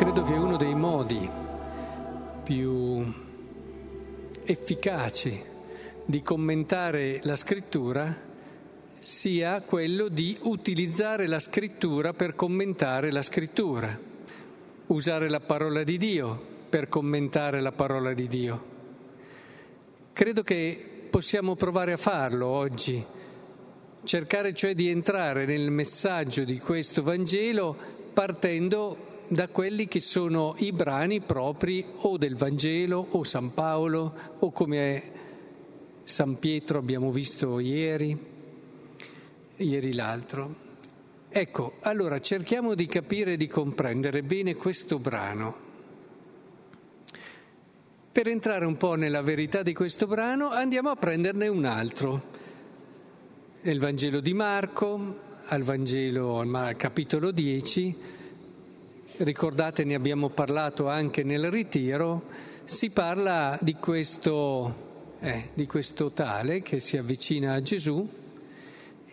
Credo che uno dei modi più efficaci di commentare la scrittura sia quello di utilizzare la scrittura per commentare la scrittura, usare la parola di Dio per commentare la parola di Dio. Credo che possiamo provare a farlo oggi, cercare cioè di entrare nel messaggio di questo Vangelo partendo da quelli che sono i brani propri o del Vangelo o San Paolo o come San Pietro abbiamo visto ieri, ieri l'altro. Ecco, allora cerchiamo di capire e di comprendere bene questo brano. Per entrare un po' nella verità di questo brano andiamo a prenderne un altro. Nel Vangelo di Marco, al Vangelo al capitolo 10, ricordate ne abbiamo parlato anche nel ritiro, si parla di questo, eh, di questo tale che si avvicina a Gesù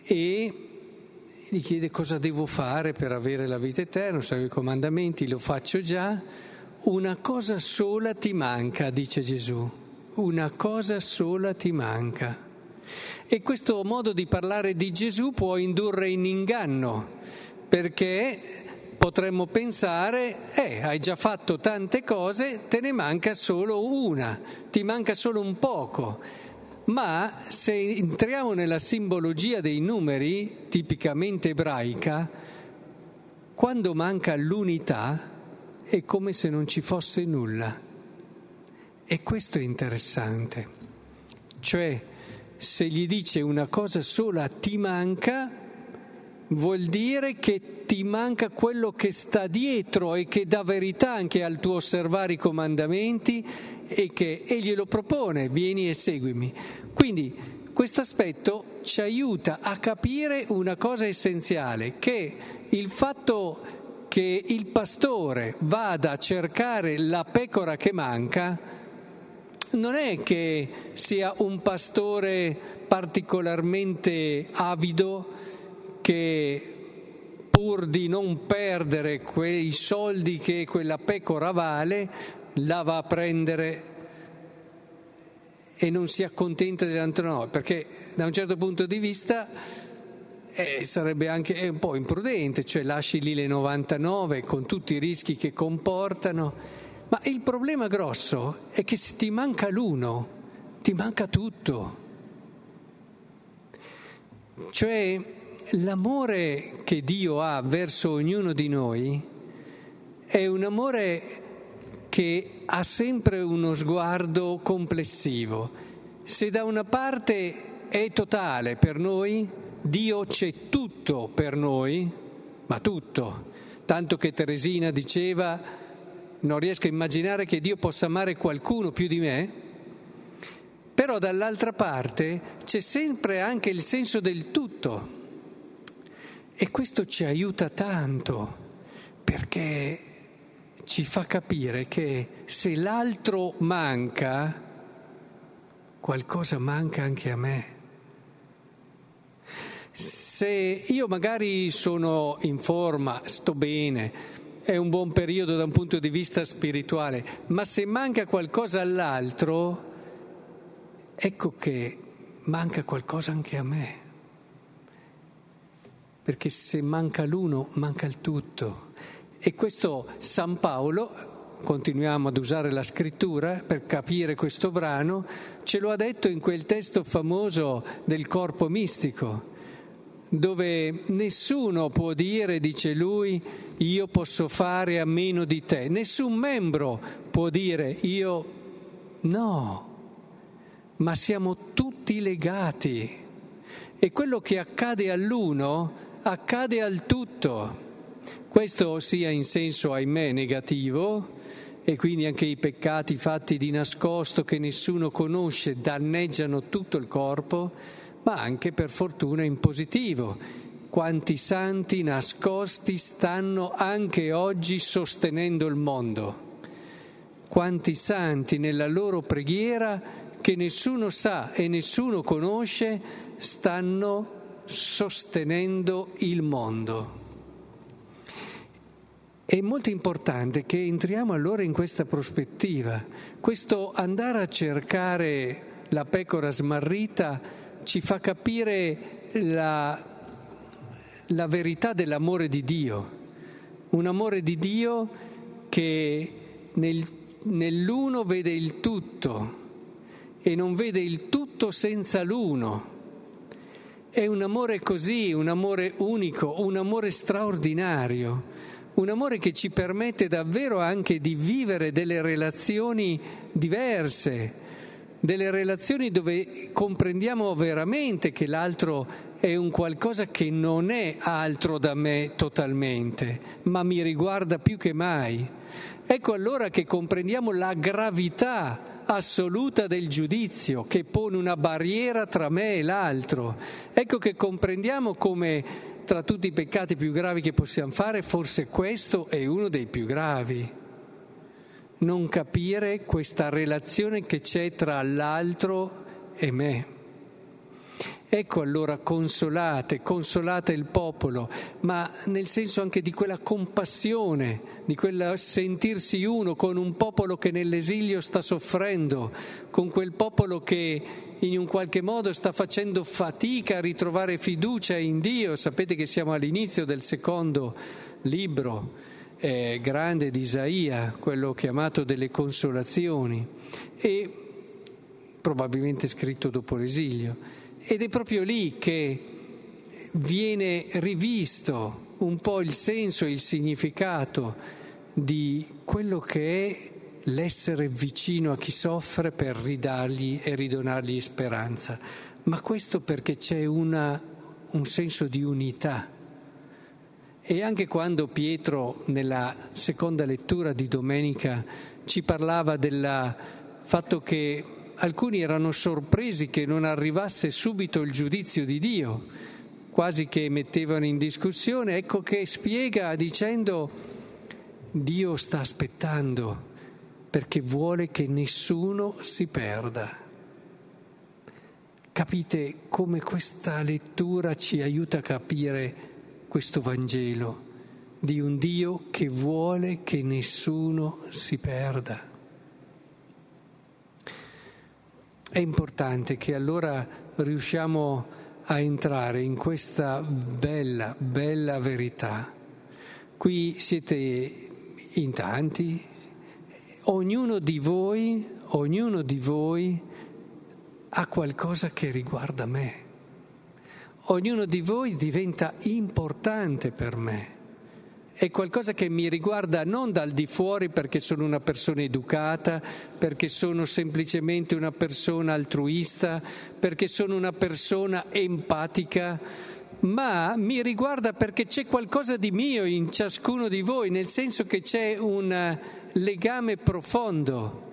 e gli chiede cosa devo fare per avere la vita eterna, seguo i comandamenti, lo faccio già, una cosa sola ti manca, dice Gesù, una cosa sola ti manca. E questo modo di parlare di Gesù può indurre in inganno, perché potremmo pensare, eh, hai già fatto tante cose, te ne manca solo una, ti manca solo un poco. Ma se entriamo nella simbologia dei numeri, tipicamente ebraica, quando manca l'unità è come se non ci fosse nulla. E questo è interessante. Cioè, se gli dice una cosa sola ti manca, vuol dire che ti manca quello che sta dietro e che dà verità anche al tuo osservare i comandamenti e che egli lo propone, vieni e seguimi. Quindi questo aspetto ci aiuta a capire una cosa essenziale, che il fatto che il pastore vada a cercare la pecora che manca non è che sia un pastore particolarmente avido che pur di non perdere quei soldi che quella pecora vale, la va a prendere e non si accontenta dell'altro no, perché da un certo punto di vista eh, sarebbe anche un po' imprudente, cioè lasci lì le 99 con tutti i rischi che comportano, ma il problema grosso è che se ti manca l'uno, ti manca tutto. Cioè l'amore che Dio ha verso ognuno di noi è un amore che ha sempre uno sguardo complessivo. Se da una parte è totale per noi, Dio c'è tutto per noi, ma tutto, tanto che Teresina diceva non riesco a immaginare che Dio possa amare qualcuno più di me, però dall'altra parte c'è sempre anche il senso del tutto. E questo ci aiuta tanto perché ci fa capire che se l'altro manca, qualcosa manca anche a me. Se io magari sono in forma, sto bene, è un buon periodo da un punto di vista spirituale, ma se manca qualcosa all'altro, ecco che manca qualcosa anche a me perché se manca l'uno manca il tutto. E questo San Paolo, continuiamo ad usare la scrittura per capire questo brano, ce lo ha detto in quel testo famoso del corpo mistico, dove nessuno può dire, dice lui, io posso fare a meno di te, nessun membro può dire io no, ma siamo tutti legati. E quello che accade all'uno accade al tutto. Questo sia in senso, ahimè, negativo, e quindi anche i peccati fatti di nascosto che nessuno conosce danneggiano tutto il corpo, ma anche per fortuna in positivo. Quanti santi nascosti stanno anche oggi sostenendo il mondo. Quanti santi nella loro preghiera che nessuno sa e nessuno conosce stanno sostenendo il mondo. È molto importante che entriamo allora in questa prospettiva. Questo andare a cercare la pecora smarrita ci fa capire la, la verità dell'amore di Dio. Un amore di Dio che nel, nell'uno vede il tutto e non vede il tutto senza l'uno. È un amore così, un amore unico, un amore straordinario un amore che ci permette davvero anche di vivere delle relazioni diverse, delle relazioni dove comprendiamo veramente che l'altro è un qualcosa che non è altro da me totalmente, ma mi riguarda più che mai. Ecco allora che comprendiamo la gravità assoluta del giudizio che pone una barriera tra me e l'altro. Ecco che comprendiamo come tra tutti i peccati più gravi che possiamo fare, forse questo è uno dei più gravi. Non capire questa relazione che c'è tra l'altro e me. Ecco allora consolate, consolate il popolo, ma nel senso anche di quella compassione, di quel sentirsi uno con un popolo che nell'esilio sta soffrendo, con quel popolo che in un qualche modo sta facendo fatica a ritrovare fiducia in Dio. Sapete che siamo all'inizio del secondo libro eh, grande di Isaia, quello chiamato delle consolazioni, e probabilmente scritto dopo l'esilio. Ed è proprio lì che viene rivisto un po' il senso e il significato di quello che è l'essere vicino a chi soffre per ridargli e ridonargli speranza, ma questo perché c'è una, un senso di unità. E anche quando Pietro nella seconda lettura di domenica ci parlava del fatto che alcuni erano sorpresi che non arrivasse subito il giudizio di Dio, quasi che mettevano in discussione, ecco che spiega dicendo Dio sta aspettando perché vuole che nessuno si perda. Capite come questa lettura ci aiuta a capire questo Vangelo di un Dio che vuole che nessuno si perda. È importante che allora riusciamo a entrare in questa bella, bella verità. Qui siete in tanti, ognuno di voi, ognuno di voi ha qualcosa che riguarda me. Ognuno di voi diventa importante per me. È qualcosa che mi riguarda non dal di fuori perché sono una persona educata, perché sono semplicemente una persona altruista, perché sono una persona empatica, ma mi riguarda perché c'è qualcosa di mio in ciascuno di voi, nel senso che c'è un legame profondo.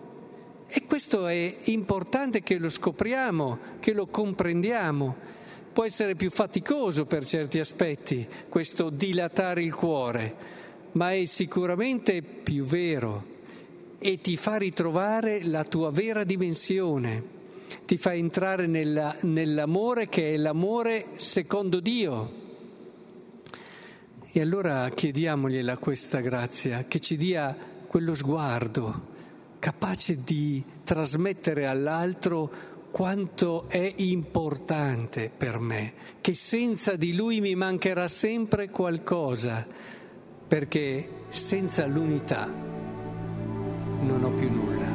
E questo è importante che lo scopriamo, che lo comprendiamo. Può essere più faticoso per certi aspetti questo dilatare il cuore, ma è sicuramente più vero e ti fa ritrovare la tua vera dimensione, ti fa entrare nella, nell'amore che è l'amore secondo Dio. E allora chiediamogliela questa grazia, che ci dia quello sguardo capace di trasmettere all'altro quanto è importante per me, che senza di lui mi mancherà sempre qualcosa, perché senza l'unità non ho più nulla.